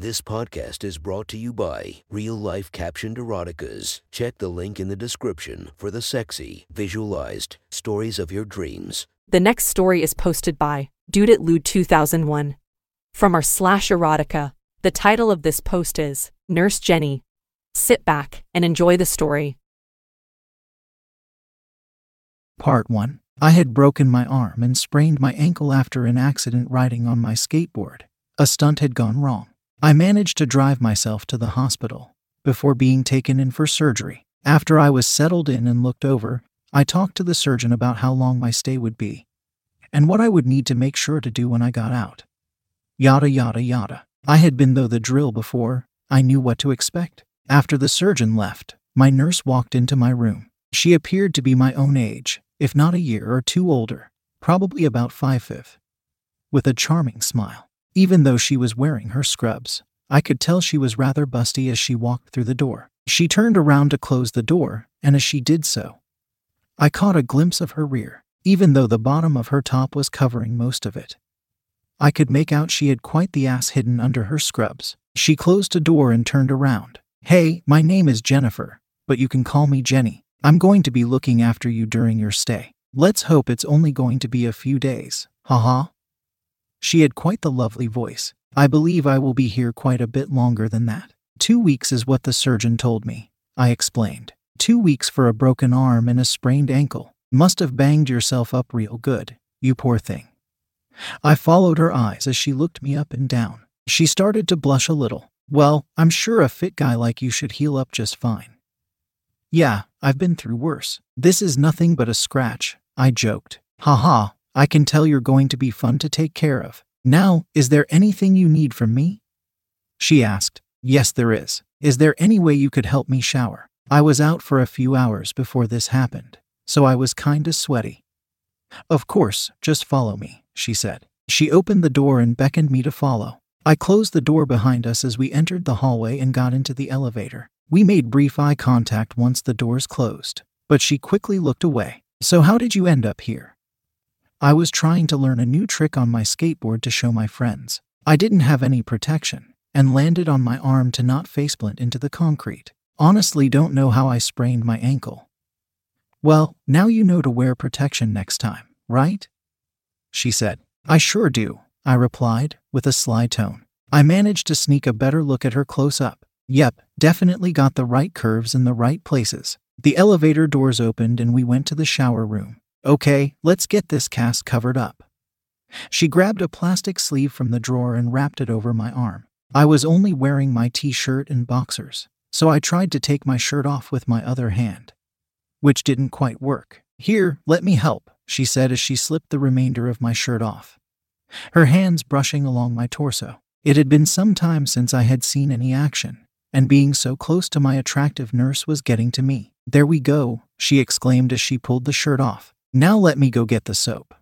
This podcast is brought to you by Real Life Captioned Eroticas. Check the link in the description for the sexy, visualized stories of your dreams. The next story is posted by Dude at Lude 2001. From our slash erotica, the title of this post is Nurse Jenny. Sit back and enjoy the story. Part 1 I had broken my arm and sprained my ankle after an accident riding on my skateboard. A stunt had gone wrong. I managed to drive myself to the hospital before being taken in for surgery. After I was settled in and looked over, I talked to the surgeon about how long my stay would be and what I would need to make sure to do when I got out. Yada yada yada. I had been though the drill before, I knew what to expect. After the surgeon left, my nurse walked into my room. She appeared to be my own age, if not a year or two older, probably about five fifth, with a charming smile. Even though she was wearing her scrubs, I could tell she was rather busty as she walked through the door. She turned around to close the door, and as she did so, I caught a glimpse of her rear, even though the bottom of her top was covering most of it. I could make out she had quite the ass hidden under her scrubs. She closed a door and turned around. Hey, my name is Jennifer, but you can call me Jenny. I'm going to be looking after you during your stay. Let's hope it's only going to be a few days. Haha. She had quite the lovely voice. I believe I will be here quite a bit longer than that. Two weeks is what the surgeon told me, I explained. Two weeks for a broken arm and a sprained ankle. Must have banged yourself up real good, you poor thing. I followed her eyes as she looked me up and down. She started to blush a little. Well, I'm sure a fit guy like you should heal up just fine. Yeah, I've been through worse. This is nothing but a scratch, I joked. Haha, I can tell you're going to be fun to take care of. Now, is there anything you need from me? She asked. Yes, there is. Is there any way you could help me shower? I was out for a few hours before this happened, so I was kinda sweaty. Of course, just follow me, she said. She opened the door and beckoned me to follow. I closed the door behind us as we entered the hallway and got into the elevator. We made brief eye contact once the doors closed, but she quickly looked away. So, how did you end up here? I was trying to learn a new trick on my skateboard to show my friends. I didn't have any protection and landed on my arm to not faceplant into the concrete. Honestly, don't know how I sprained my ankle. Well, now you know to wear protection next time, right? She said. I sure do, I replied, with a sly tone. I managed to sneak a better look at her close up. Yep, definitely got the right curves in the right places. The elevator doors opened and we went to the shower room. Okay, let's get this cast covered up. She grabbed a plastic sleeve from the drawer and wrapped it over my arm. I was only wearing my t shirt and boxers, so I tried to take my shirt off with my other hand, which didn't quite work. Here, let me help, she said as she slipped the remainder of my shirt off, her hands brushing along my torso. It had been some time since I had seen any action, and being so close to my attractive nurse was getting to me. There we go, she exclaimed as she pulled the shirt off. Now let me go get the soap.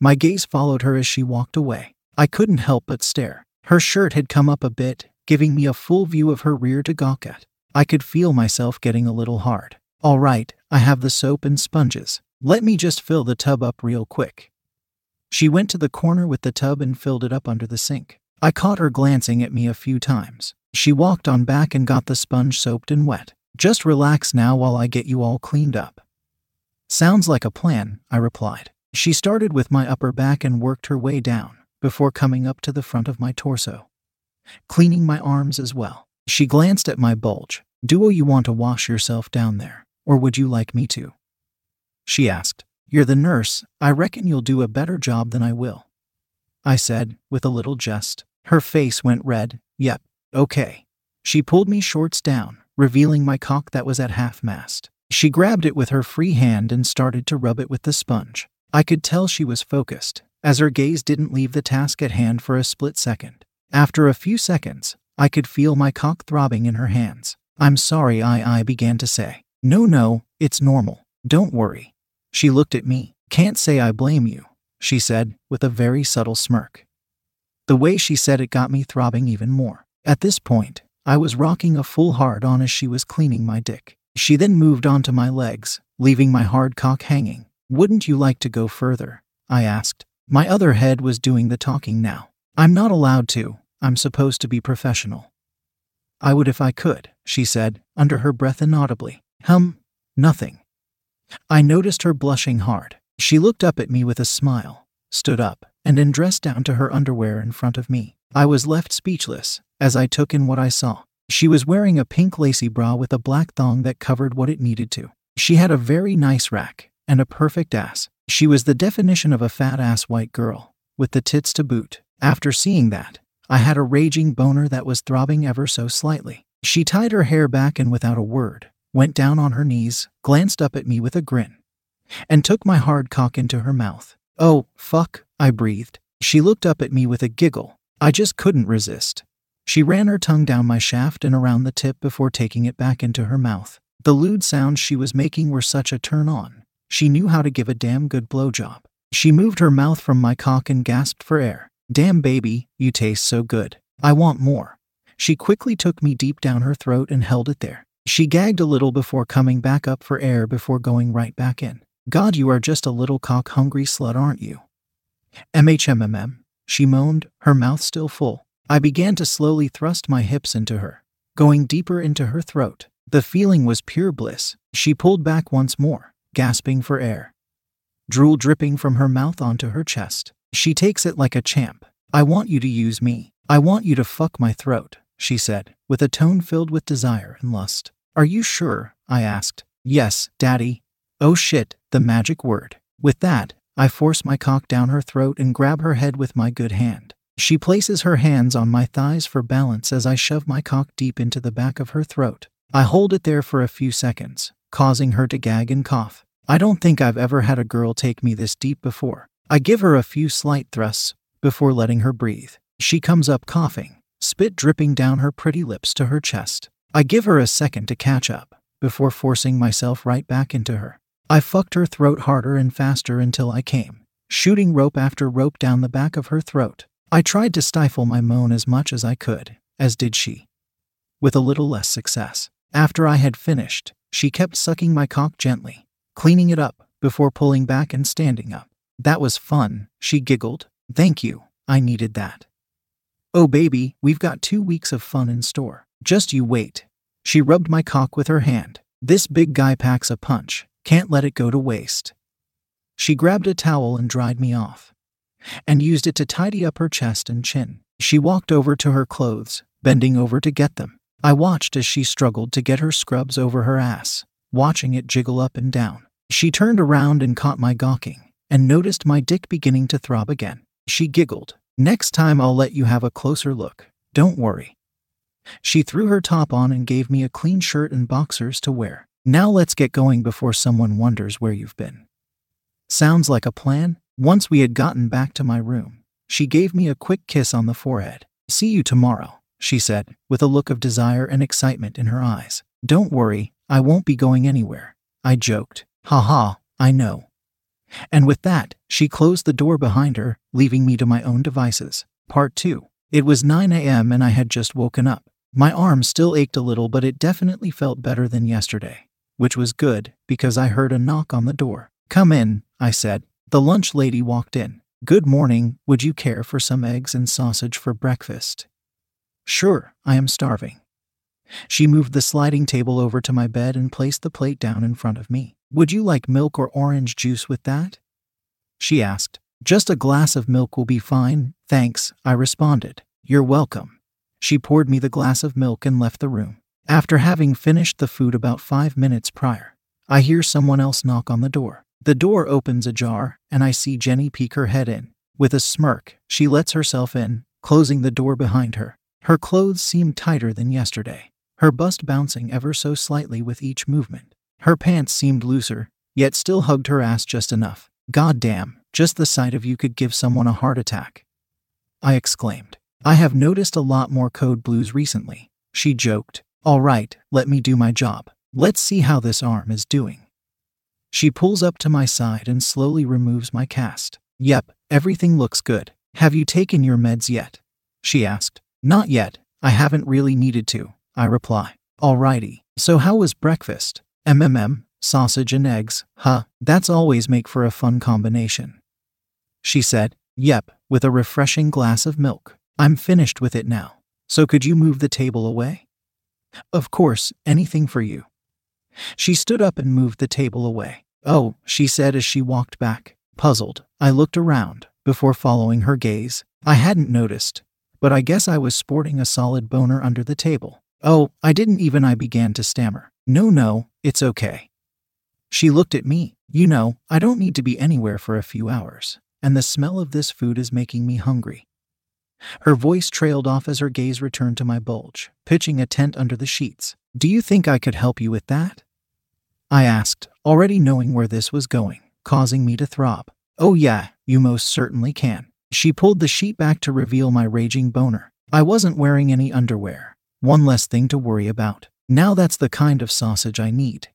My gaze followed her as she walked away. I couldn't help but stare. Her shirt had come up a bit, giving me a full view of her rear to gawk at. I could feel myself getting a little hard. All right, I have the soap and sponges. Let me just fill the tub up real quick. She went to the corner with the tub and filled it up under the sink. I caught her glancing at me a few times. She walked on back and got the sponge soaped and wet. Just relax now while I get you all cleaned up. Sounds like a plan, I replied. She started with my upper back and worked her way down, before coming up to the front of my torso, cleaning my arms as well. She glanced at my bulge. Do you want to wash yourself down there, or would you like me to? She asked. You're the nurse, I reckon you'll do a better job than I will. I said, with a little jest. Her face went red. Yep, okay. She pulled me shorts down, revealing my cock that was at half mast. She grabbed it with her free hand and started to rub it with the sponge. I could tell she was focused, as her gaze didn't leave the task at hand for a split second. After a few seconds, I could feel my cock throbbing in her hands. I'm sorry, I, I began to say. No, no, it's normal. Don't worry. She looked at me. Can't say I blame you, she said, with a very subtle smirk. The way she said it got me throbbing even more. At this point, I was rocking a full hard on as she was cleaning my dick. She then moved onto my legs, leaving my hard cock hanging. Wouldn't you like to go further? I asked. My other head was doing the talking now. I'm not allowed to, I'm supposed to be professional. I would if I could, she said, under her breath inaudibly. Hum, nothing. I noticed her blushing hard. She looked up at me with a smile, stood up, and undressed down to her underwear in front of me. I was left speechless as I took in what I saw. She was wearing a pink lacy bra with a black thong that covered what it needed to. She had a very nice rack and a perfect ass. She was the definition of a fat ass white girl, with the tits to boot. After seeing that, I had a raging boner that was throbbing ever so slightly. She tied her hair back and without a word, went down on her knees, glanced up at me with a grin, and took my hard cock into her mouth. Oh, fuck, I breathed. She looked up at me with a giggle. I just couldn't resist. She ran her tongue down my shaft and around the tip before taking it back into her mouth. The lewd sounds she was making were such a turn on. She knew how to give a damn good blowjob. She moved her mouth from my cock and gasped for air. Damn, baby, you taste so good. I want more. She quickly took me deep down her throat and held it there. She gagged a little before coming back up for air before going right back in. God, you are just a little cock hungry slut, aren't you? MHMMM, she moaned, her mouth still full. I began to slowly thrust my hips into her, going deeper into her throat. The feeling was pure bliss. She pulled back once more, gasping for air. Drool dripping from her mouth onto her chest. She takes it like a champ. I want you to use me. I want you to fuck my throat, she said, with a tone filled with desire and lust. Are you sure? I asked. Yes, Daddy. Oh shit, the magic word. With that, I force my cock down her throat and grab her head with my good hand. She places her hands on my thighs for balance as I shove my cock deep into the back of her throat. I hold it there for a few seconds, causing her to gag and cough. I don't think I've ever had a girl take me this deep before. I give her a few slight thrusts before letting her breathe. She comes up coughing, spit dripping down her pretty lips to her chest. I give her a second to catch up before forcing myself right back into her. I fucked her throat harder and faster until I came, shooting rope after rope down the back of her throat. I tried to stifle my moan as much as I could, as did she, with a little less success. After I had finished, she kept sucking my cock gently, cleaning it up before pulling back and standing up. That was fun, she giggled. Thank you, I needed that. Oh, baby, we've got two weeks of fun in store. Just you wait. She rubbed my cock with her hand. This big guy packs a punch. Can't let it go to waste. She grabbed a towel and dried me off and used it to tidy up her chest and chin. She walked over to her clothes, bending over to get them. I watched as she struggled to get her scrubs over her ass, watching it jiggle up and down. She turned around and caught my gawking, and noticed my dick beginning to throb again. She giggled. Next time I'll let you have a closer look. Don't worry. She threw her top on and gave me a clean shirt and boxers to wear. Now let's get going before someone wonders where you've been. Sounds like a plan? Once we had gotten back to my room, she gave me a quick kiss on the forehead. See you tomorrow, she said, with a look of desire and excitement in her eyes. Don't worry, I won't be going anywhere. I joked. Ha ha, I know. And with that, she closed the door behind her, leaving me to my own devices. Part 2. It was 9 a.m. and I had just woken up. My arm still ached a little, but it definitely felt better than yesterday, which was good because I heard a knock on the door. Come in, I said, the lunch lady walked in. Good morning, would you care for some eggs and sausage for breakfast? Sure, I am starving. She moved the sliding table over to my bed and placed the plate down in front of me. Would you like milk or orange juice with that? She asked. Just a glass of milk will be fine, thanks, I responded. You're welcome. She poured me the glass of milk and left the room. After having finished the food about five minutes prior, I hear someone else knock on the door. The door opens ajar, and I see Jenny peek her head in. With a smirk, she lets herself in, closing the door behind her. Her clothes seem tighter than yesterday, her bust bouncing ever so slightly with each movement. Her pants seemed looser, yet still hugged her ass just enough. God damn, just the sight of you could give someone a heart attack. I exclaimed. I have noticed a lot more code blues recently. She joked. All right, let me do my job. Let's see how this arm is doing. She pulls up to my side and slowly removes my cast. Yep, everything looks good. Have you taken your meds yet? She asked. Not yet. I haven't really needed to, I reply. Alrighty. So how was breakfast? MMM, sausage and eggs, huh? That's always make for a fun combination. She said, Yep, with a refreshing glass of milk. I'm finished with it now. So could you move the table away? Of course, anything for you. She stood up and moved the table away. Oh, she said as she walked back. Puzzled, I looked around before following her gaze. I hadn't noticed, but I guess I was sporting a solid boner under the table. Oh, I didn't even, I began to stammer. No, no, it's okay. She looked at me. You know, I don't need to be anywhere for a few hours, and the smell of this food is making me hungry. Her voice trailed off as her gaze returned to my bulge, pitching a tent under the sheets. Do you think I could help you with that? I asked, already knowing where this was going, causing me to throb. Oh, yeah, you most certainly can. She pulled the sheet back to reveal my raging boner. I wasn't wearing any underwear. One less thing to worry about. Now that's the kind of sausage I need.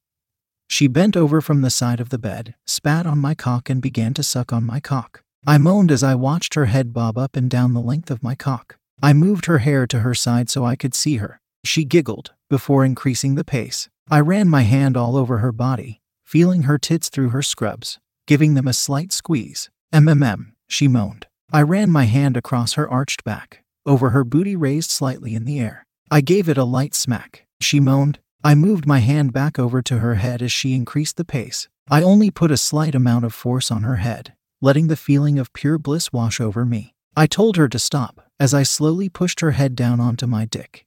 She bent over from the side of the bed, spat on my cock, and began to suck on my cock. I moaned as I watched her head bob up and down the length of my cock. I moved her hair to her side so I could see her. She giggled before increasing the pace. I ran my hand all over her body, feeling her tits through her scrubs, giving them a slight squeeze. MMM, she moaned. I ran my hand across her arched back, over her booty raised slightly in the air. I gave it a light smack. She moaned. I moved my hand back over to her head as she increased the pace. I only put a slight amount of force on her head, letting the feeling of pure bliss wash over me. I told her to stop as I slowly pushed her head down onto my dick,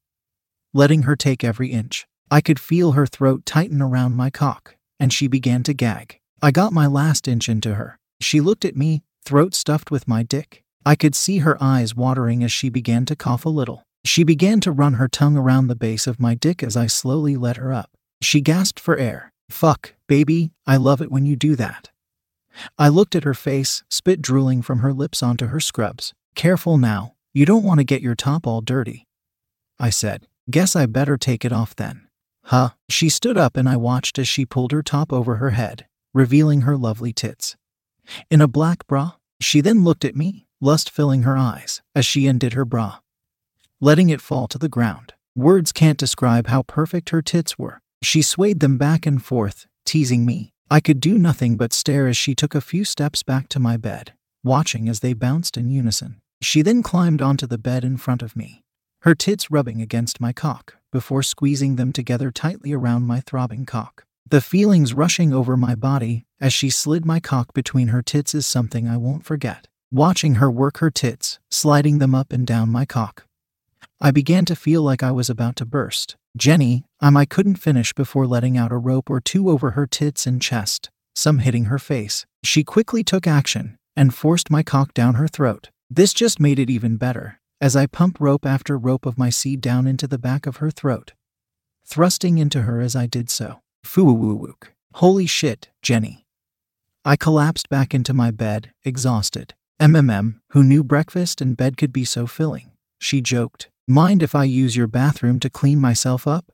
letting her take every inch. I could feel her throat tighten around my cock, and she began to gag. I got my last inch into her. She looked at me, throat stuffed with my dick. I could see her eyes watering as she began to cough a little. She began to run her tongue around the base of my dick as I slowly let her up. She gasped for air. Fuck, baby, I love it when you do that. I looked at her face, spit drooling from her lips onto her scrubs. Careful now, you don't want to get your top all dirty. I said, Guess I better take it off then. Huh? She stood up and I watched as she pulled her top over her head, revealing her lovely tits. In a black bra, she then looked at me, lust filling her eyes, as she undid her bra, letting it fall to the ground. Words can't describe how perfect her tits were. She swayed them back and forth, teasing me. I could do nothing but stare as she took a few steps back to my bed, watching as they bounced in unison. She then climbed onto the bed in front of me, her tits rubbing against my cock, before squeezing them together tightly around my throbbing cock. The feelings rushing over my body as she slid my cock between her tits is something I won't forget. Watching her work her tits, sliding them up and down my cock. I began to feel like I was about to burst. Jenny, um, I couldn't finish before letting out a rope or two over her tits and chest, some hitting her face. She quickly took action and forced my cock down her throat. This just made it even better, as I pump rope after rope of my seed down into the back of her throat, thrusting into her as I did so. Foo-woo-wook. Holy shit, Jenny. I collapsed back into my bed, exhausted. MMM, who knew breakfast and bed could be so filling. She joked. Mind if I use your bathroom to clean myself up?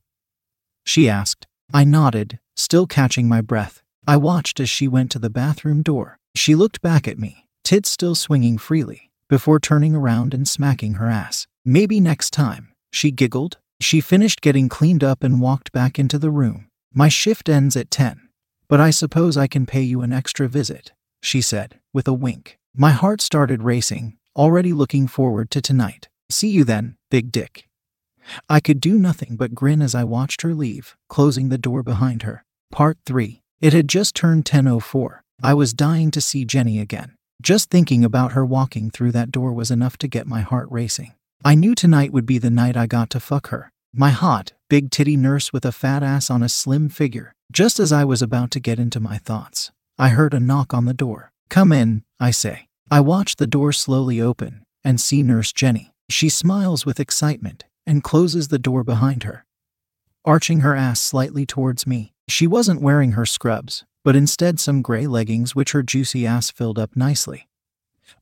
She asked. I nodded, still catching my breath. I watched as she went to the bathroom door. She looked back at me, tits still swinging freely, before turning around and smacking her ass. Maybe next time, she giggled. She finished getting cleaned up and walked back into the room. My shift ends at 10, but I suppose I can pay you an extra visit, she said, with a wink. My heart started racing, already looking forward to tonight. See you then, big dick. I could do nothing but grin as I watched her leave, closing the door behind her. Part 3. It had just turned 10:04. I was dying to see Jenny again. Just thinking about her walking through that door was enough to get my heart racing. I knew tonight would be the night I got to fuck her. My hot, big titty nurse with a fat ass on a slim figure. Just as I was about to get into my thoughts, I heard a knock on the door. Come in, I say. I watch the door slowly open and see Nurse Jenny. She smiles with excitement and closes the door behind her, arching her ass slightly towards me. She wasn't wearing her scrubs, but instead some gray leggings which her juicy ass filled up nicely,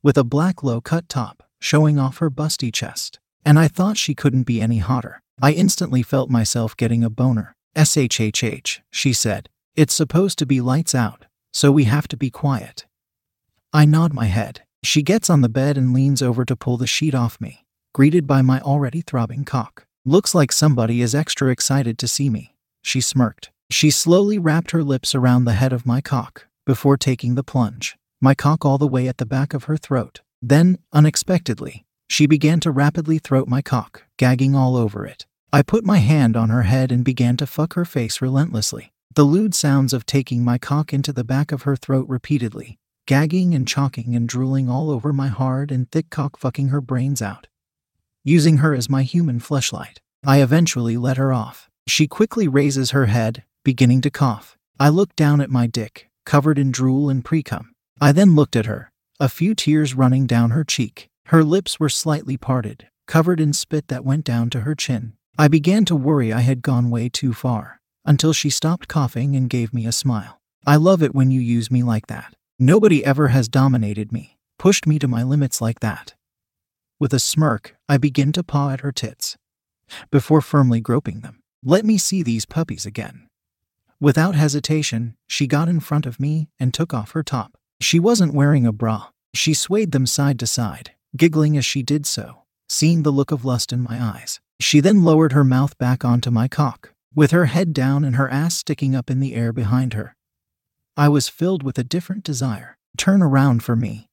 with a black low cut top showing off her busty chest. And I thought she couldn't be any hotter. I instantly felt myself getting a boner. SHHH, she said. It's supposed to be lights out, so we have to be quiet. I nod my head. She gets on the bed and leans over to pull the sheet off me greeted by my already throbbing cock. Looks like somebody is extra excited to see me. She smirked. She slowly wrapped her lips around the head of my cock before taking the plunge, my cock all the way at the back of her throat. Then, unexpectedly, She began to rapidly throat my cock, gagging all over it. I put my hand on her head and began to fuck her face relentlessly. The lewd sounds of taking my cock into the back of her throat repeatedly, gagging and chalking and drooling all over my hard and thick cock, fucking her brains out. Using her as my human fleshlight, I eventually let her off. She quickly raises her head, beginning to cough. I looked down at my dick, covered in drool and precum. I then looked at her, a few tears running down her cheek. Her lips were slightly parted, covered in spit that went down to her chin. I began to worry I had gone way too far, until she stopped coughing and gave me a smile. I love it when you use me like that. Nobody ever has dominated me, pushed me to my limits like that. With a smirk, I begin to paw at her tits, before firmly groping them. Let me see these puppies again. Without hesitation, she got in front of me and took off her top. She wasn't wearing a bra. She swayed them side to side, giggling as she did so, seeing the look of lust in my eyes. She then lowered her mouth back onto my cock, with her head down and her ass sticking up in the air behind her. I was filled with a different desire. Turn around for me.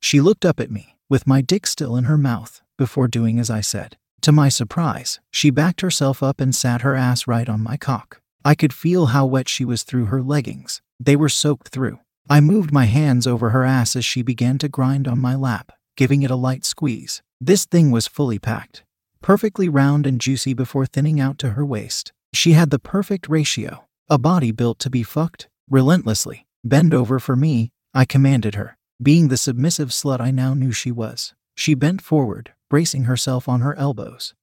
She looked up at me, with my dick still in her mouth, before doing as I said. To my surprise, she backed herself up and sat her ass right on my cock. I could feel how wet she was through her leggings. They were soaked through. I moved my hands over her ass as she began to grind on my lap giving it a light squeeze. This thing was fully packed, perfectly round and juicy before thinning out to her waist. She had the perfect ratio, a body built to be fucked relentlessly. Bend over for me, I commanded her. Being the submissive slut I now knew she was, she bent forward, bracing herself on her elbows.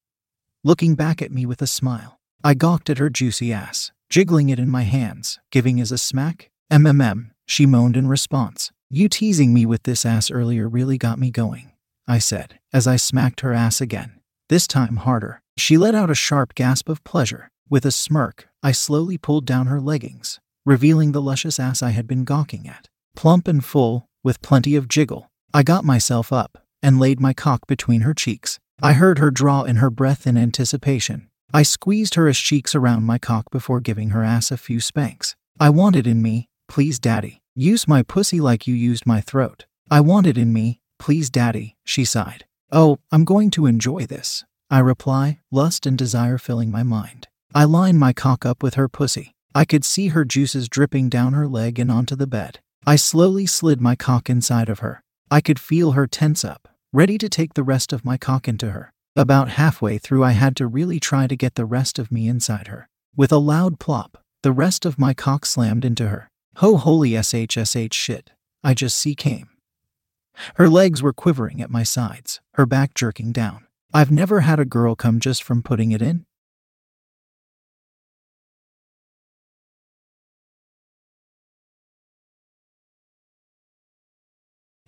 Looking back at me with a smile, I gawked at her juicy ass, jiggling it in my hands, giving as a smack. MMM, she moaned in response. You teasing me with this ass earlier really got me going, I said, as I smacked her ass again, this time harder. She let out a sharp gasp of pleasure. With a smirk, I slowly pulled down her leggings, revealing the luscious ass I had been gawking at. Plump and full, with plenty of jiggle, I got myself up and laid my cock between her cheeks. I heard her draw in her breath in anticipation. I squeezed her cheeks around my cock before giving her ass a few spanks. I want it in me, please, daddy. Use my pussy like you used my throat. I want it in me, please, daddy, she sighed. Oh, I'm going to enjoy this. I reply, lust and desire filling my mind. I line my cock up with her pussy. I could see her juices dripping down her leg and onto the bed. I slowly slid my cock inside of her. I could feel her tense up, ready to take the rest of my cock into her. About halfway through, I had to really try to get the rest of me inside her. With a loud plop, the rest of my cock slammed into her. Ho holy SHSH shit. I just see came. Her legs were quivering at my sides, her back jerking down. I've never had a girl come just from putting it in.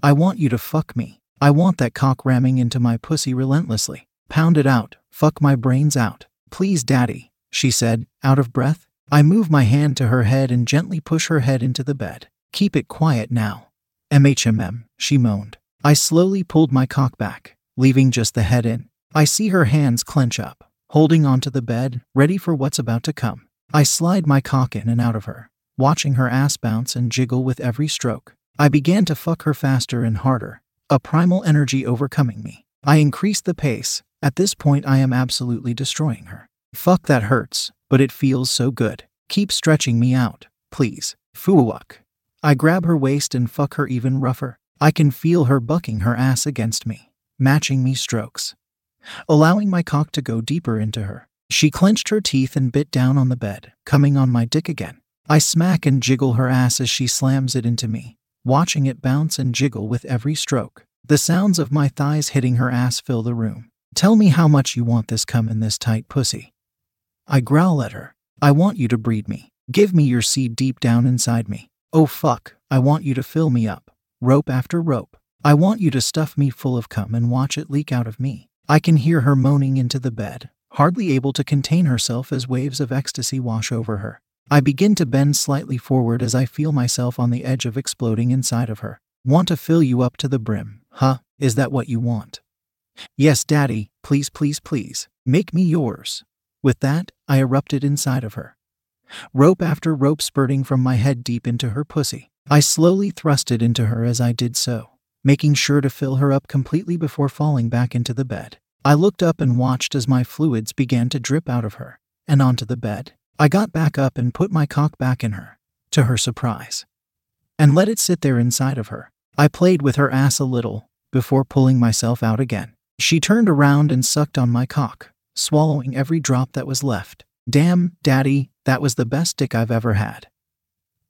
I want you to fuck me. I want that cock ramming into my pussy relentlessly. Pound it out, fuck my brains out. Please, daddy, she said, out of breath. I move my hand to her head and gently push her head into the bed. Keep it quiet now. MHMM, she moaned. I slowly pulled my cock back, leaving just the head in. I see her hands clench up, holding onto the bed, ready for what's about to come. I slide my cock in and out of her, watching her ass bounce and jiggle with every stroke. I began to fuck her faster and harder, a primal energy overcoming me. I increased the pace. At this point, I am absolutely destroying her. Fuck that hurts, but it feels so good. Keep stretching me out, please. Fuwak. I grab her waist and fuck her even rougher. I can feel her bucking her ass against me, matching me strokes, allowing my cock to go deeper into her. She clenched her teeth and bit down on the bed, coming on my dick again. I smack and jiggle her ass as she slams it into me, watching it bounce and jiggle with every stroke. The sounds of my thighs hitting her ass fill the room. Tell me how much you want this cum in this tight pussy. I growl at her. I want you to breed me. Give me your seed deep down inside me. Oh fuck, I want you to fill me up, rope after rope. I want you to stuff me full of cum and watch it leak out of me. I can hear her moaning into the bed, hardly able to contain herself as waves of ecstasy wash over her. I begin to bend slightly forward as I feel myself on the edge of exploding inside of her. Want to fill you up to the brim, huh? Is that what you want? Yes, Daddy, please, please, please, make me yours. With that, I erupted inside of her. Rope after rope spurting from my head deep into her pussy. I slowly thrust it into her as I did so, making sure to fill her up completely before falling back into the bed. I looked up and watched as my fluids began to drip out of her and onto the bed. I got back up and put my cock back in her, to her surprise, and let it sit there inside of her. I played with her ass a little before pulling myself out again. She turned around and sucked on my cock, swallowing every drop that was left. Damn, Daddy, that was the best dick I've ever had.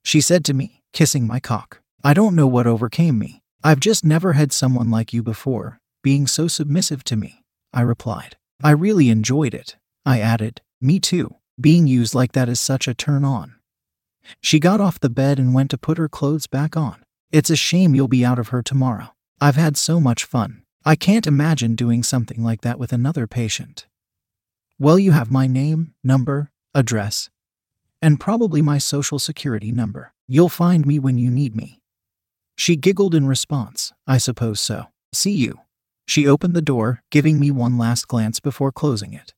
She said to me, kissing my cock. I don't know what overcame me. I've just never had someone like you before, being so submissive to me. I replied. I really enjoyed it. I added, Me too. Being used like that is such a turn on. She got off the bed and went to put her clothes back on. It's a shame you'll be out of her tomorrow. I've had so much fun. I can't imagine doing something like that with another patient. Well, you have my name, number, address, and probably my social security number. You'll find me when you need me. She giggled in response. I suppose so. See you. She opened the door, giving me one last glance before closing it.